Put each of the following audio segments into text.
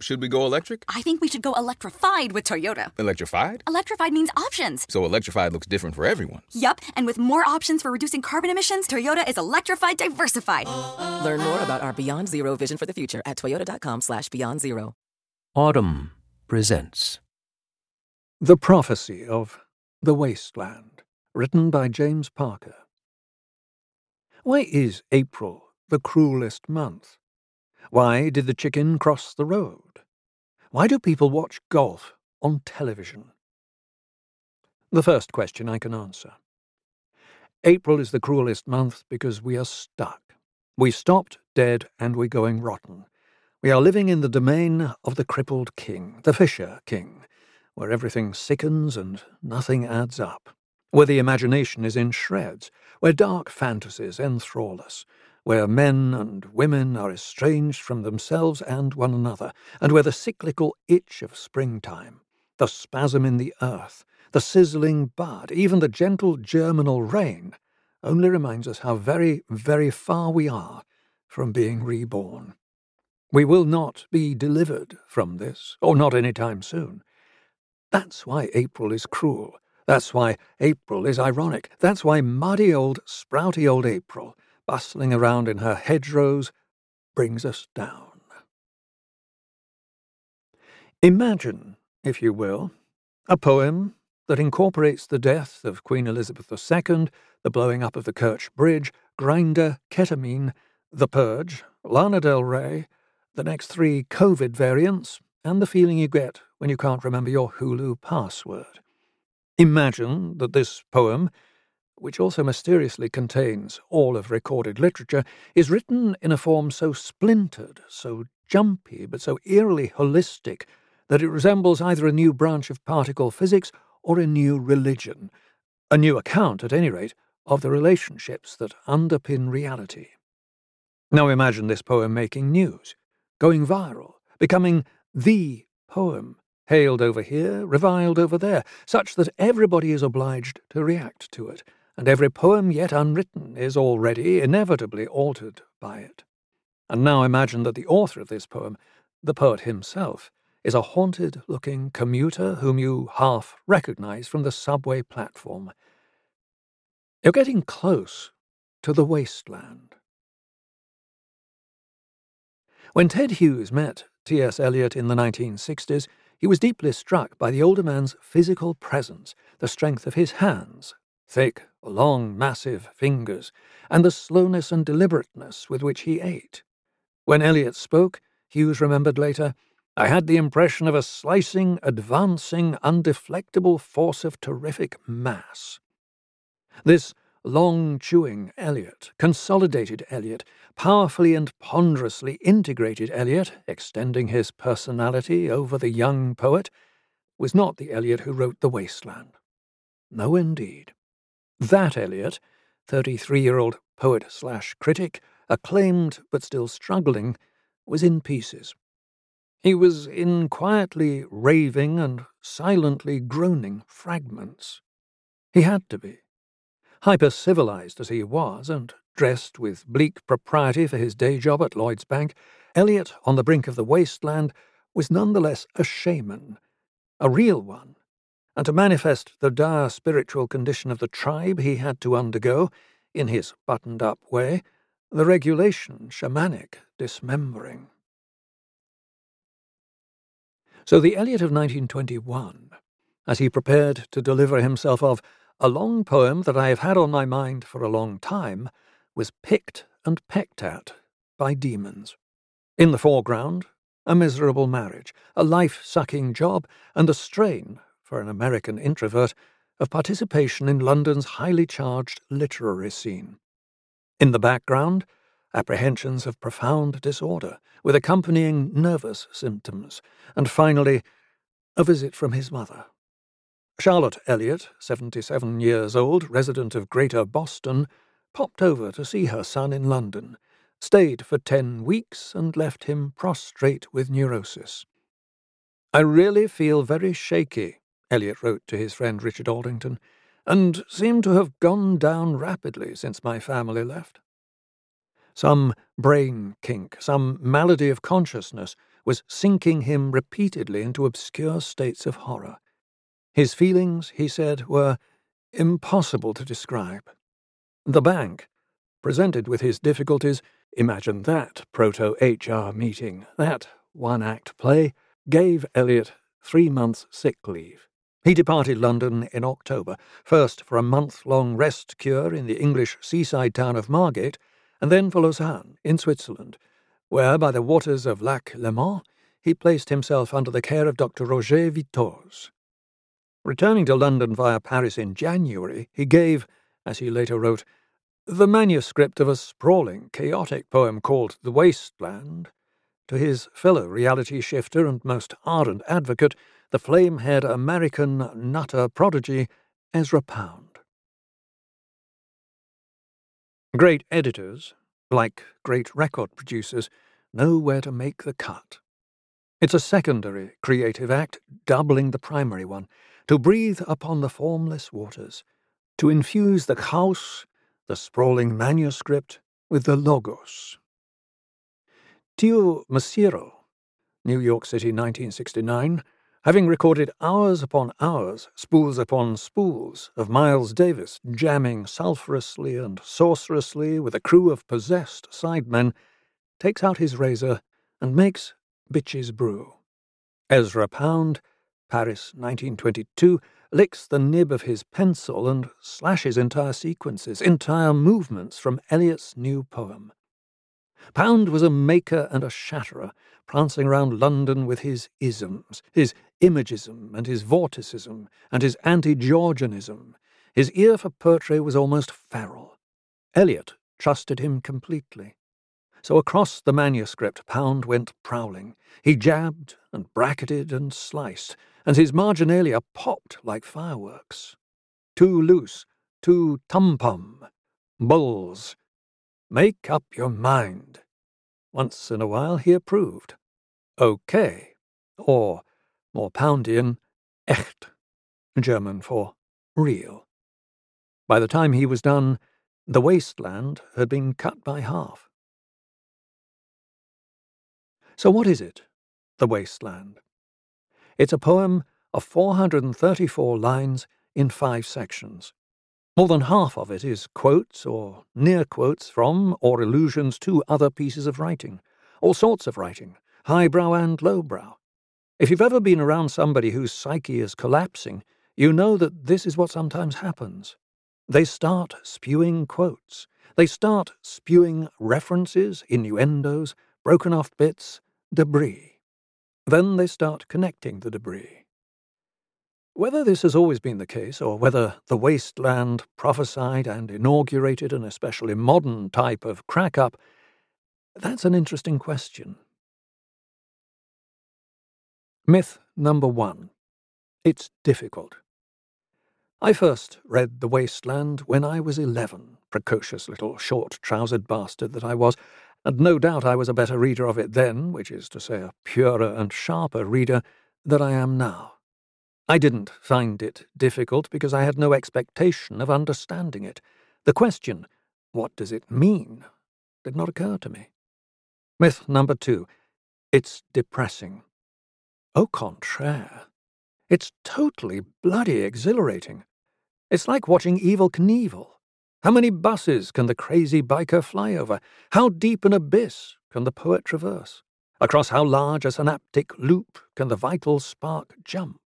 Should we go electric? I think we should go electrified with Toyota. Electrified? Electrified means options. So electrified looks different for everyone. Yup, and with more options for reducing carbon emissions, Toyota is electrified diversified. Learn more about our Beyond Zero vision for the future at toyota.com slash beyond zero. Audm presents The Prophecy of the Wasteland, written by James Parker. Why is April the cruelest month? Why did the chicken cross the road? Why do people watch golf on television? The first question I can answer. April is the cruelest month because we are stuck. We stopped dead and we're going rotten. We are living in the domain of the crippled king, the Fisher king, where everything sickens and nothing adds up, where the imagination is in shreds, where dark fantasies enthrall us, where men and women are estranged from themselves and one another, and where the cyclical itch of springtime, the spasm in the earth, the sizzling bud, even the gentle germinal rain, only reminds us how very, very far we are from being reborn. We will not be delivered from this, or not any time soon. That's why April is cruel. That's why April is ironic. That's why muddy old, sprouty old April bustling around in her hedgerows, brings us down. Imagine, if you will, a poem that incorporates the death of Queen Elizabeth II, the blowing up of the Kerch Bridge, Grindr, ketamine, The Purge, Lana Del Rey, the next three COVID variants, and the feeling you get when you can't remember your Hulu password. Imagine that this poem which also mysteriously contains all of recorded literature, is written in a form so splintered, so jumpy, but so eerily holistic that it resembles either a new branch of particle physics or a new religion, a new account, at any rate, of the relationships that underpin reality. Now imagine this poem making news, going viral, becoming the poem, hailed over here, reviled over there, such that everybody is obliged to react to it and every poem yet unwritten is already inevitably altered by it. And now imagine that the author of this poem, the poet himself, is a haunted looking commuter whom you half recognize from the subway platform. You're getting close to the wasteland. When Ted Hughes met T.S. Eliot in the 1960s, he was deeply struck by the older man's physical presence, the strength of his hands, thick, long, massive fingers, and the slowness and deliberateness with which he ate. When Eliot spoke, Hughes remembered later, I had the impression of a slicing, advancing, undeflectable force of terrific mass. This long chewing Eliot, consolidated Eliot, powerfully and ponderously integrated Eliot, extending his personality over the young poet, was not the Eliot who wrote The Wasteland. No, indeed. That Eliot, 33 year old poet slash critic, acclaimed but still struggling, was in pieces. He was in quietly raving and silently groaning fragments. He had to be. Hyper civilized as he was, and dressed with bleak propriety for his day job at Lloyd's Bank, Eliot, on the brink of the wasteland, was none the less a shaman, a real one, and to manifest the dire spiritual condition of the tribe he had to undergo, in his buttoned up way, the regulation shamanic dismembering. So the Eliot of 1921, as he prepared to deliver himself of a long poem that I have had on my mind for a long time, was picked and pecked at by demons. In the foreground, a miserable marriage, a life sucking job, and the strain for an American introvert, of participation in London's highly charged literary scene. In the background, apprehensions of profound disorder, with accompanying nervous symptoms, and finally, a visit from his mother. Charlotte Eliot, 77 years old, resident of Greater Boston, popped over to see her son in London, stayed for ten weeks, and left him prostrate with neurosis. I really feel very shaky, Eliot wrote to his friend Richard Aldington, and seem to have gone down rapidly since my family left. Some brain kink, some malady of consciousness, was sinking him repeatedly into obscure states of horror. His feelings, he said, were impossible to describe. The bank, presented with his difficulties, imagine that proto HR meeting, that one act play, gave Eliot three months' sick leave. He departed London in October, first for a month long rest cure in the English seaside town of Margate, and then for Lausanne, in Switzerland, where, by the waters of Lac Léman, he placed himself under the care of Dr. Roger Vittoz. Returning to London via Paris in January, he gave, as he later wrote, the manuscript of a sprawling, chaotic poem called The Waste Land to his fellow reality shifter and most ardent advocate, the flame haired American nutter prodigy Ezra Pound. Great editors, like great record producers, know where to make the cut. It's a secondary creative act, doubling the primary one, to breathe upon the formless waters, to infuse the chaos, the sprawling manuscript, with the logos. Teo Macero, New York City, 1969, having recorded hours upon hours, spools upon spools, of Miles Davis jamming sulphurously and sorcerously with a crew of possessed sidemen, takes out his razor and makes Bitches Brew. Ezra Pound, Paris 1922, licks the nib of his pencil and slashes entire sequences, entire movements from Eliot's new poem. Pound was a maker and a shatterer, prancing round London with his isms, his imagism and his vorticism and his anti-Georgianism. His ear for poetry was almost feral. Eliot trusted him completely. So across the manuscript Pound went prowling. He jabbed and bracketed and sliced, and his marginalia popped like fireworks. Too loose, too tum-pum, bulls. Make up your mind. Once in a while he approved. Okay, or, more Poundian, echt, German for real. By the time he was done, the wasteland had been cut by half. So what is it, the wasteland? It's a poem of 434 lines in five sections. More than half of it is quotes or near quotes from or allusions to other pieces of writing, all sorts of writing, highbrow and lowbrow. If you've ever been around somebody whose psyche is collapsing, you know that this is what sometimes happens. They start spewing quotes. They start spewing references, innuendos, broken off bits, debris. Then they start connecting the debris. Whether this has always been the case, or whether the wasteland prophesied and inaugurated an especially modern type of crack up, that's an interesting question. Myth number one It's difficult. I first read The Wasteland when I was eleven, precocious little short trousered bastard that I was, and no doubt I was a better reader of it then, which is to say, a purer and sharper reader, than I am now. I didn't find it difficult because I had no expectation of understanding it. The question, what does it mean, did not occur to me. Myth number two, it's depressing. Au contraire, it's totally bloody exhilarating. It's like watching Evel Knievel. How many buses can the crazy biker fly over? How deep an abyss can the poet traverse? Across how large a synaptic loop can the vital spark jump?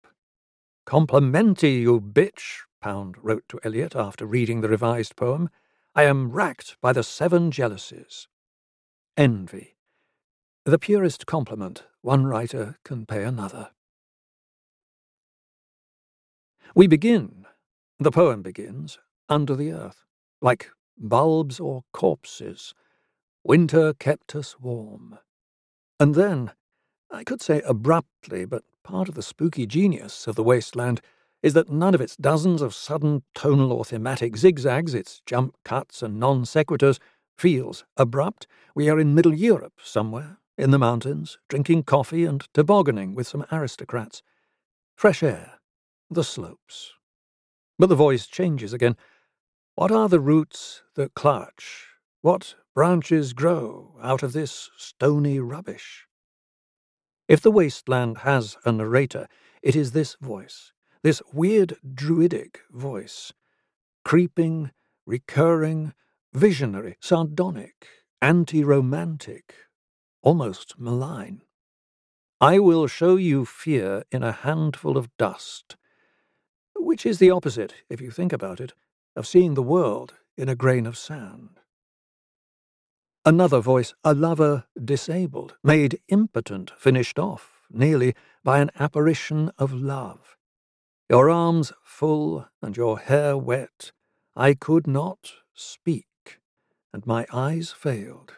Complimenti, you bitch, Pound wrote to Eliot after reading the revised poem. I am racked by the seven jealousies. Envy. The purest compliment one writer can pay another. We begin, the poem begins, under the earth like bulbs or corpses. Winter kept us warm. And then, I could say abruptly, but part of the spooky genius of the wasteland is that none of its dozens of sudden tonal or thematic zigzags, its jump cuts and non sequiturs, feels abrupt. We are in Middle Europe somewhere, in the mountains, drinking coffee and tobogganing with some aristocrats. Fresh air, the slopes. But the voice changes again. What are the roots that clutch? What branches grow out of this stony rubbish? If the wasteland has a narrator, it is this voice, this weird druidic voice, creeping, recurring, visionary, sardonic, anti romantic, almost malign. I will show you fear in a handful of dust, which is the opposite, if you think about it, of seeing the world in a grain of sand. Another voice, a lover disabled, made impotent, finished off, nearly, by an apparition of love. Your arms full and your hair wet, I could not speak, and my eyes failed.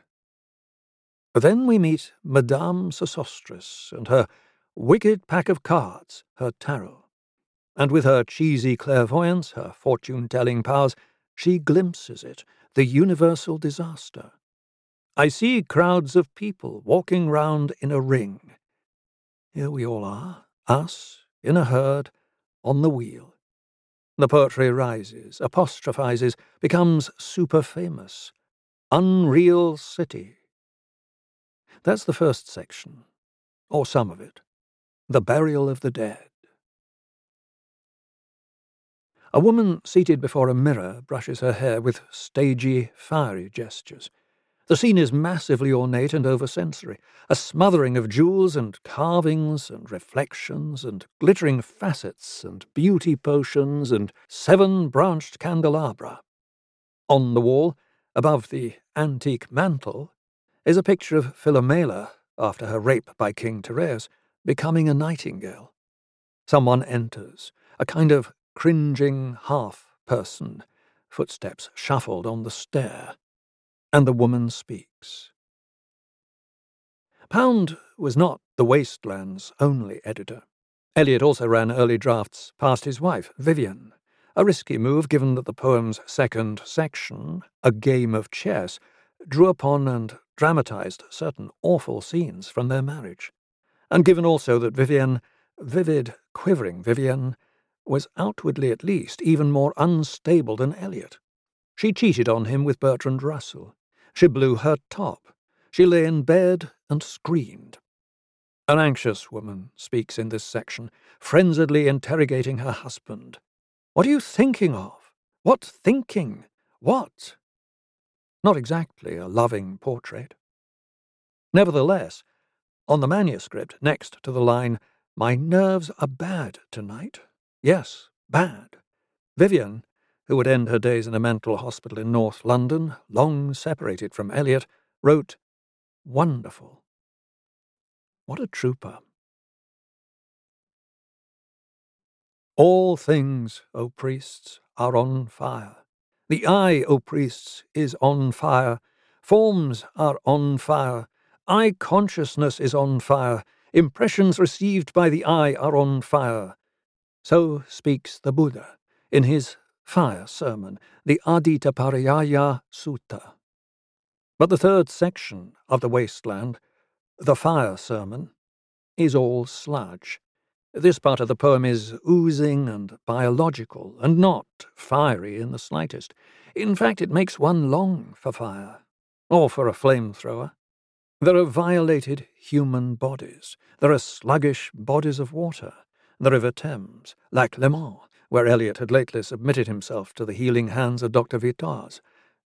Then we meet Madame Sosostris and her wicked pack of cards, her tarot. And with her cheesy clairvoyance, her fortune telling powers, she glimpses it, the universal disaster. I see crowds of people walking round in a ring. Here we all are, us, in a herd, on the wheel. The poetry rises, apostrophizes, becomes super famous. Unreal city. That's the first section, or some of it. The burial of the dead. A woman seated before a mirror brushes her hair with stagey, fiery gestures. The scene is massively ornate and oversensory, a smothering of jewels and carvings and reflections and glittering facets and beauty potions and seven branched candelabra. On the wall, above the antique mantel, is a picture of Philomela, after her rape by King Tereus, becoming a nightingale. Someone enters, a kind of cringing half person, footsteps shuffled on the stair and the woman speaks. Pound was not the Wasteland's only editor. Eliot also ran early drafts past his wife, Vivienne, a risky move given that the poem's second section, A Game of Chess, drew upon and dramatized certain awful scenes from their marriage, and given also that Vivienne, vivid, quivering Vivienne, was outwardly at least even more unstable than Eliot. She cheated on him with Bertrand Russell. She blew her top. She lay in bed and screamed. An anxious woman speaks in this section, frenziedly interrogating her husband. What are you thinking of? What thinking? What? Not exactly a loving portrait. Nevertheless, on the manuscript, next to the line, My nerves are bad tonight. Yes, bad. Vivienne who would end her days in a mental hospital in North London, long separated from Eliot, wrote, Wonderful. What a trooper. All things, O priests, are on fire. The eye, O priests, is on fire. Forms are on fire. Eye consciousness is on fire. Impressions received by the eye are on fire. So speaks the Buddha in his fire sermon, the Adittapariyaya Sutta. But the third section of the wasteland, the fire sermon, is all sludge. This part of the poem is oozing and biological, and not fiery in the slightest. In fact, it makes one long for fire, or for a flamethrower. There are violated human bodies. There are sluggish bodies of water. The River Thames, Lac Léman, where Eliot had lately submitted himself to the healing hands of Dr. Vittoz.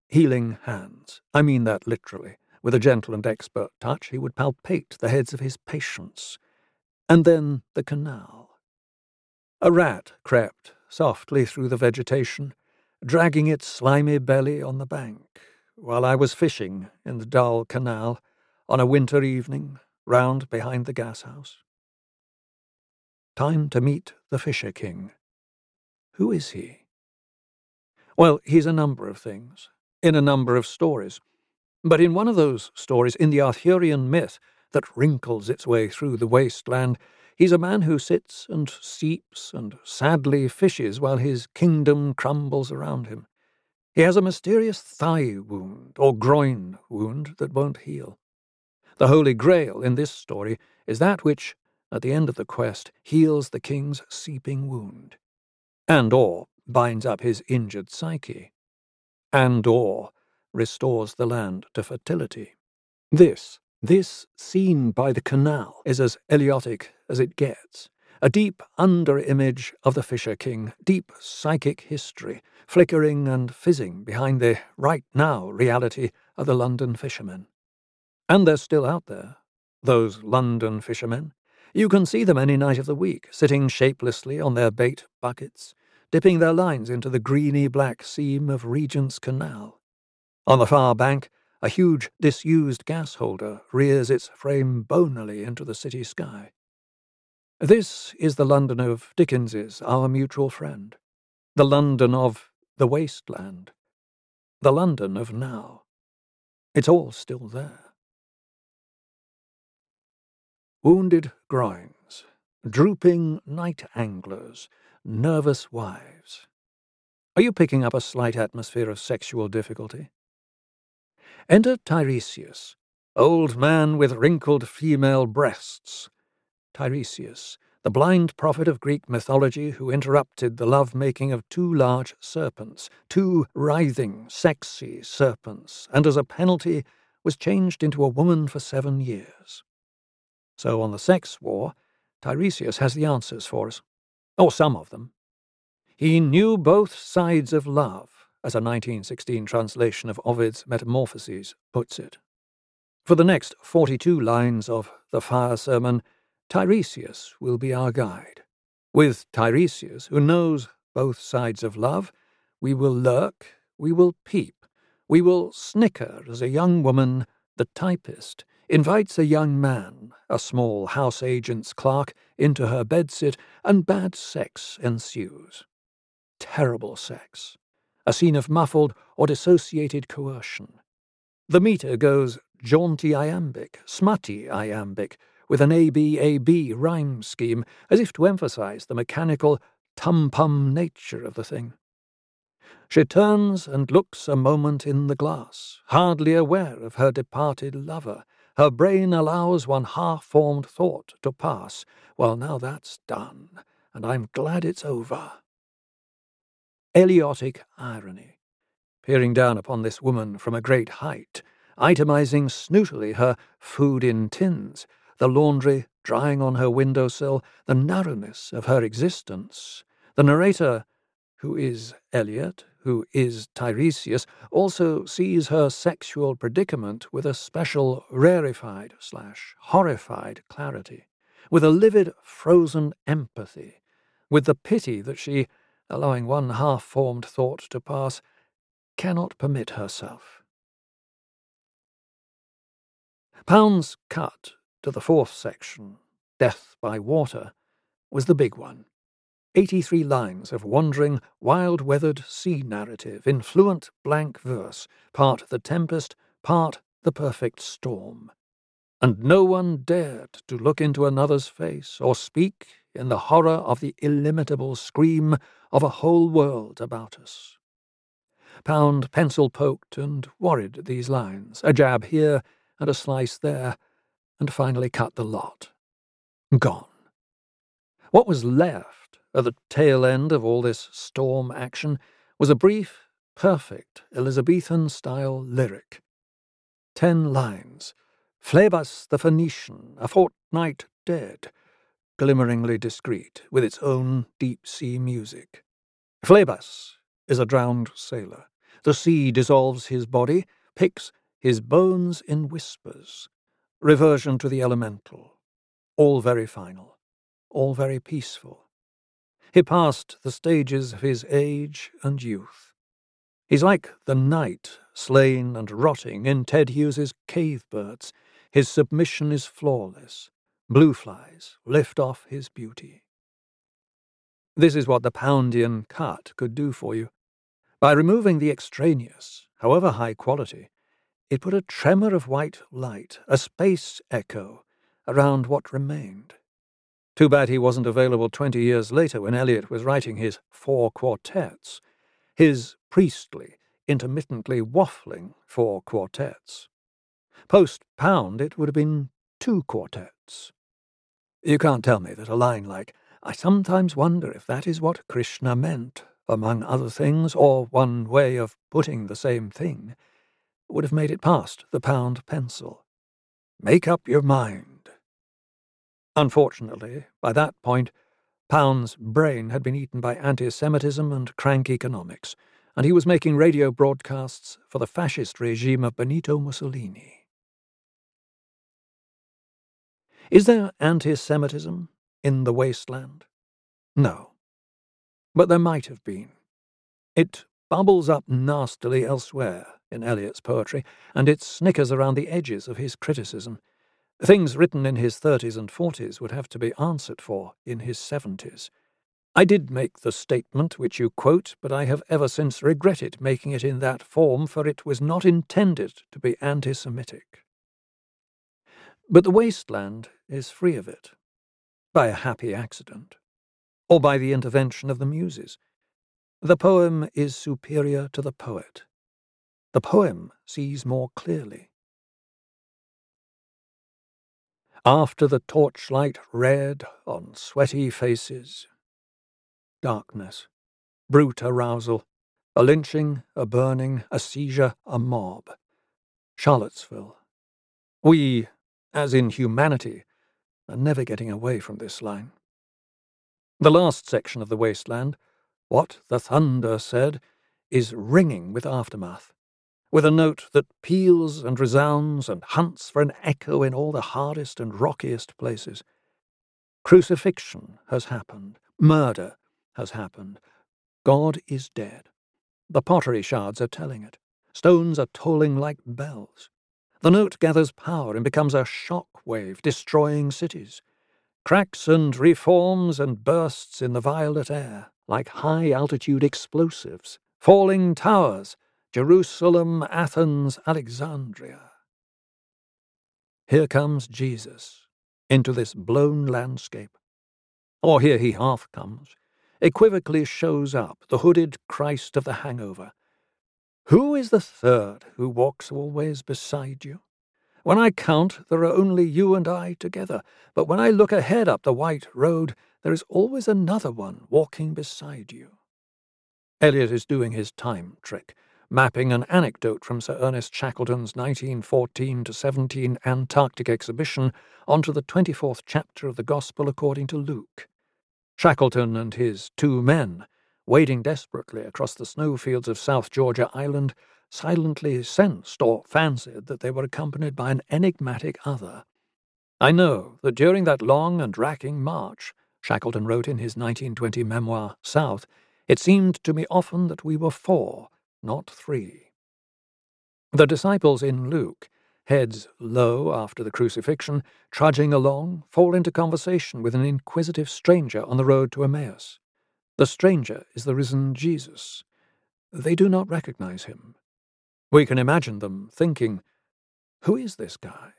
Healing hands. I mean that literally. With a gentle and expert touch, he would palpate the heads of his patients. And then the canal. A rat crept softly through the vegetation, dragging its slimy belly on the bank, while I was fishing in the dull canal on a winter evening round behind the gas house. Time to meet the Fisher King. Who is he? Well, he's a number of things, in a number of stories. But in one of those stories, in the Arthurian myth that wrinkles its way through the wasteland, he's a man who sits and seeps and sadly fishes while his kingdom crumbles around him. He has a mysterious thigh wound or groin wound that won't heal. The Holy Grail in this story is that which, at the end of the quest, heals the king's seeping wound and or binds up his injured psyche, and or restores the land to fertility. This This scene by the canal is as Eliotic as it gets. A deep under image of the Fisher King, deep psychic history, flickering and fizzing behind the right now reality of the London fishermen. And they're still out there, those London fishermen. You can see them any night of the week, sitting shapelessly on their bait buckets, dipping their lines into the greeny black seam of Regent's Canal. On the far bank, a huge disused gas holder rears its frame bonily into the city sky. This is the London of Dickens's Our Mutual Friend, the London of the wasteland, the London of now. It's all still there. Wounded groins, drooping night anglers, nervous wives. Are you picking up a slight atmosphere of sexual difficulty? Enter Tiresias, old man with wrinkled female breasts. Tiresias, the blind prophet of Greek mythology who interrupted the love-making of two large serpents, two writhing, sexy serpents, and as a penalty was changed into a woman for seven years. So on the sex war, Tiresias has the answers for us, or some of them. He knew both sides of love, as a 1916 translation of Ovid's Metamorphoses puts it. For the next 42 lines of the Fire Sermon, Tiresias will be our guide. With Tiresias, who knows both sides of love, we will lurk, we will peep, we will snicker as a young woman, the typist, invites a young man, a small house agent's clerk, into her bedsit, and bad sex ensues. Terrible sex. A scene of muffled or dissociated coercion. The meter goes jaunty iambic, smutty iambic, with an ABAB rhyme scheme, as if to emphasize the mechanical tum-pum nature of the thing. She turns and looks a moment in the glass, hardly aware of her departed lover. Her brain allows one half-formed thought to pass. Well, now that's done, and I'm glad it's over. Eliotic irony, peering down upon this woman from a great height, itemizing snootily her food in tins, the laundry drying on her windowsill, the narrowness of her existence. The narrator, who is Eliot, who is Tiresias, also sees her sexual predicament with a special rarefied slash horrified clarity, with a livid frozen empathy, with the pity that she, allowing one half-formed thought to pass, cannot permit herself. Pound's cut to the fourth section, Death by Water, was the big one. 83 lines of wandering, wild weathered sea narrative in fluent blank verse, part the tempest, part the perfect storm. And no one dared to look into another's face or speak in the horror of the illimitable scream of a whole world about us. Pound pencil poked and worried these lines, a jab here and a slice there, and finally cut the lot. Gone. What was left at the tail end of all this storm action was a brief, perfect Elizabethan style lyric. Ten lines. Phlebas the Phoenician, a fortnight dead, glimmeringly discreet, with its own deep sea music. Phlebas is a drowned sailor. The sea dissolves his body, picks his bones in whispers, reversion to the elemental, all very final, all very peaceful. He passed the stages of his age and youth. He's like the knight slain and rotting in Ted Hughes's Cave Birds. His submission is flawless. Blue flies lift off his beauty. This is what the Poundian cut could do for you. By removing the extraneous, however high quality, it put a tremor of white light, a space echo, around what remained. Too bad he wasn't available twenty years later when Eliot was writing his four quartets, his priestly, intermittently waffling four quartets. Post Pound, it would have been two quartets. You can't tell me that a line like, I sometimes wonder if that is what Krishna meant, among other things, or one way of putting the same thing, would have made it past the pound pencil. Make up your mind. Unfortunately, by that point, Pound's brain had been eaten by anti Semitism and crank economics, and he was making radio broadcasts for the fascist regime of Benito Mussolini. Is there anti Semitism in the wasteland? No. But there might have been. It bubbles up nastily elsewhere in Eliot's poetry, and it snickers around the edges of his criticism. Things written in his 30s and 40s would have to be answered for in his 70s. I did make the statement which you quote, but I have ever since regretted making it in that form, for it was not intended to be anti Semitic. But the wasteland is free of it, by a happy accident, or by the intervention of the muses. The poem is superior to the poet. The poem sees more clearly. After the torchlight red on sweaty faces, darkness, brute arousal, a lynching, a burning, a seizure, a mob. Charlottesville. We, as in humanity, are never getting away from this line. The last section of the wasteland, what the thunder said, is ringing with aftermath, with a note that peals and resounds and hunts for an echo in all the hardest and rockiest places. Crucifixion has happened, murder has happened. God is dead. The pottery shards are telling it. Stones are tolling like bells. The note gathers power and becomes a shock wave, destroying cities. Cracks and reforms and bursts in the violet air, like high altitude explosives. Falling towers, Jerusalem, Athens, Alexandria. Here comes Jesus into this blown landscape. Or here he half comes, equivocally shows up, the hooded Christ of the hangover. Who is the third who walks always beside you? When I count, there are only you and I together, but when I look ahead up the white road, there is always another one walking beside you. Eliot is doing his time trick, mapping an anecdote from Sir Ernest Shackleton's 1914 to 17 Antarctic exhibition onto the 24th chapter of the Gospel according to Luke. Shackleton and his two men, wading desperately across the snowfields of South Georgia Island, silently sensed or fancied that they were accompanied by an enigmatic other. I know that during that long and racking march, Shackleton wrote in his 1920 memoir, South, it seemed to me often that we were four, not three. The disciples in Luke heads low after the crucifixion, trudging along, fall into conversation with an inquisitive stranger on the road to Emmaus. The stranger is the risen Jesus. They do not recognize him. We can imagine them thinking, Who is this guy?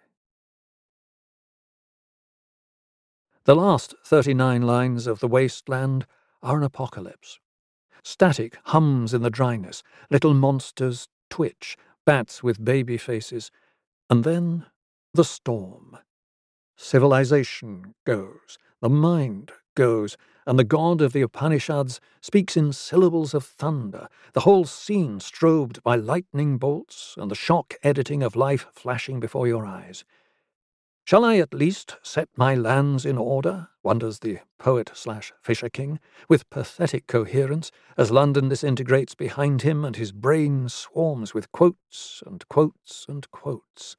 The last 39 lines of The Wasteland are an apocalypse. Static hums in the dryness, little monsters twitch, bats with baby faces, and then the storm. Civilization goes, the mind goes, and the god of the Upanishads speaks in syllables of thunder, the whole scene strobed by lightning bolts and the shock editing of life flashing before your eyes. Shall I at least set my lands in order? wonders the poet slash fisher king, with pathetic coherence, as London disintegrates behind him and his brain swarms with quotes and quotes and quotes.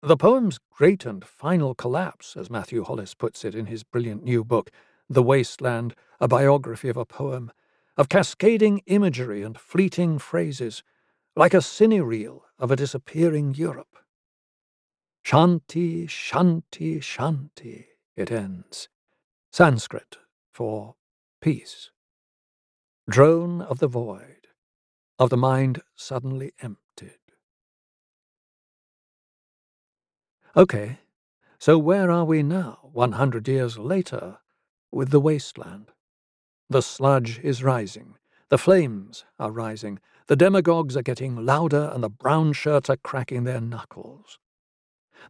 The poem's great and final collapse, as Matthew Hollis puts it in his brilliant new book, The Wasteland, a biography of a poem, of cascading imagery and fleeting phrases, like a cine reel of a disappearing Europe. Shanti, Shanti, Shanti, it ends. Sanskrit for peace. Drone of the void, of the mind suddenly emptied. Okay, so where are we now, one hundred years later, with the wasteland? The sludge is rising, the flames are rising, the demagogues are getting louder, and the brown shirts are cracking their knuckles.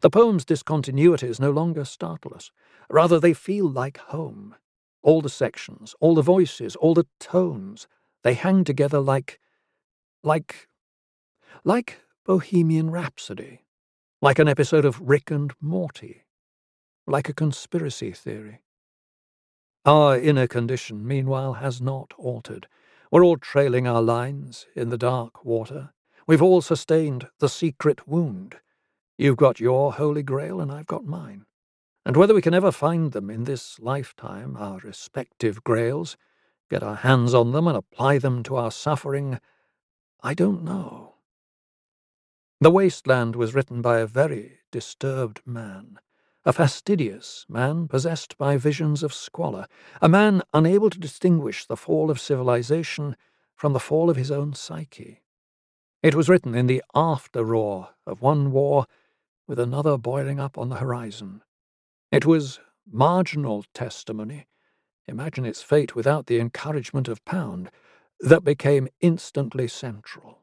The poem's discontinuities no longer startle us. Rather, they feel like home. All the sections, all the voices, all the tones, they hang together like. like. like Bohemian Rhapsody. like an episode of Rick and Morty, like a conspiracy theory. Our inner condition, meanwhile, has not altered. We're all trailing our lines in the dark water. We've all sustained the secret wound. You've got your holy grail, and I've got mine. And whether we can ever find them in this lifetime, our respective grails, get our hands on them and apply them to our suffering, I don't know. The Wasteland was written by a very disturbed man, a fastidious man possessed by visions of squalor, a man unable to distinguish the fall of civilization from the fall of his own psyche. It was written in the after roar of one war with another boiling up on the horizon. It was marginal testimony. Imagine its fate without the encouragement of Pound, that became instantly central.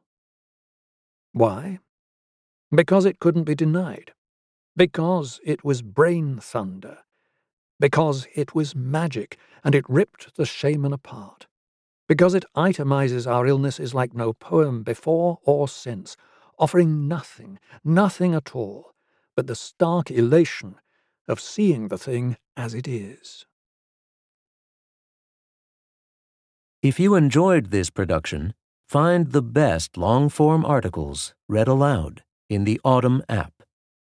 Why? Because it couldn't be denied. Because it was brain thunder. Because it was magic, and it ripped the shaman apart. Because it itemizes our illnesses like no poem before or since, offering nothing, nothing at all, but the stark elation of seeing the thing as it is. If you enjoyed this production, find the best long form articles read aloud in the Audm app,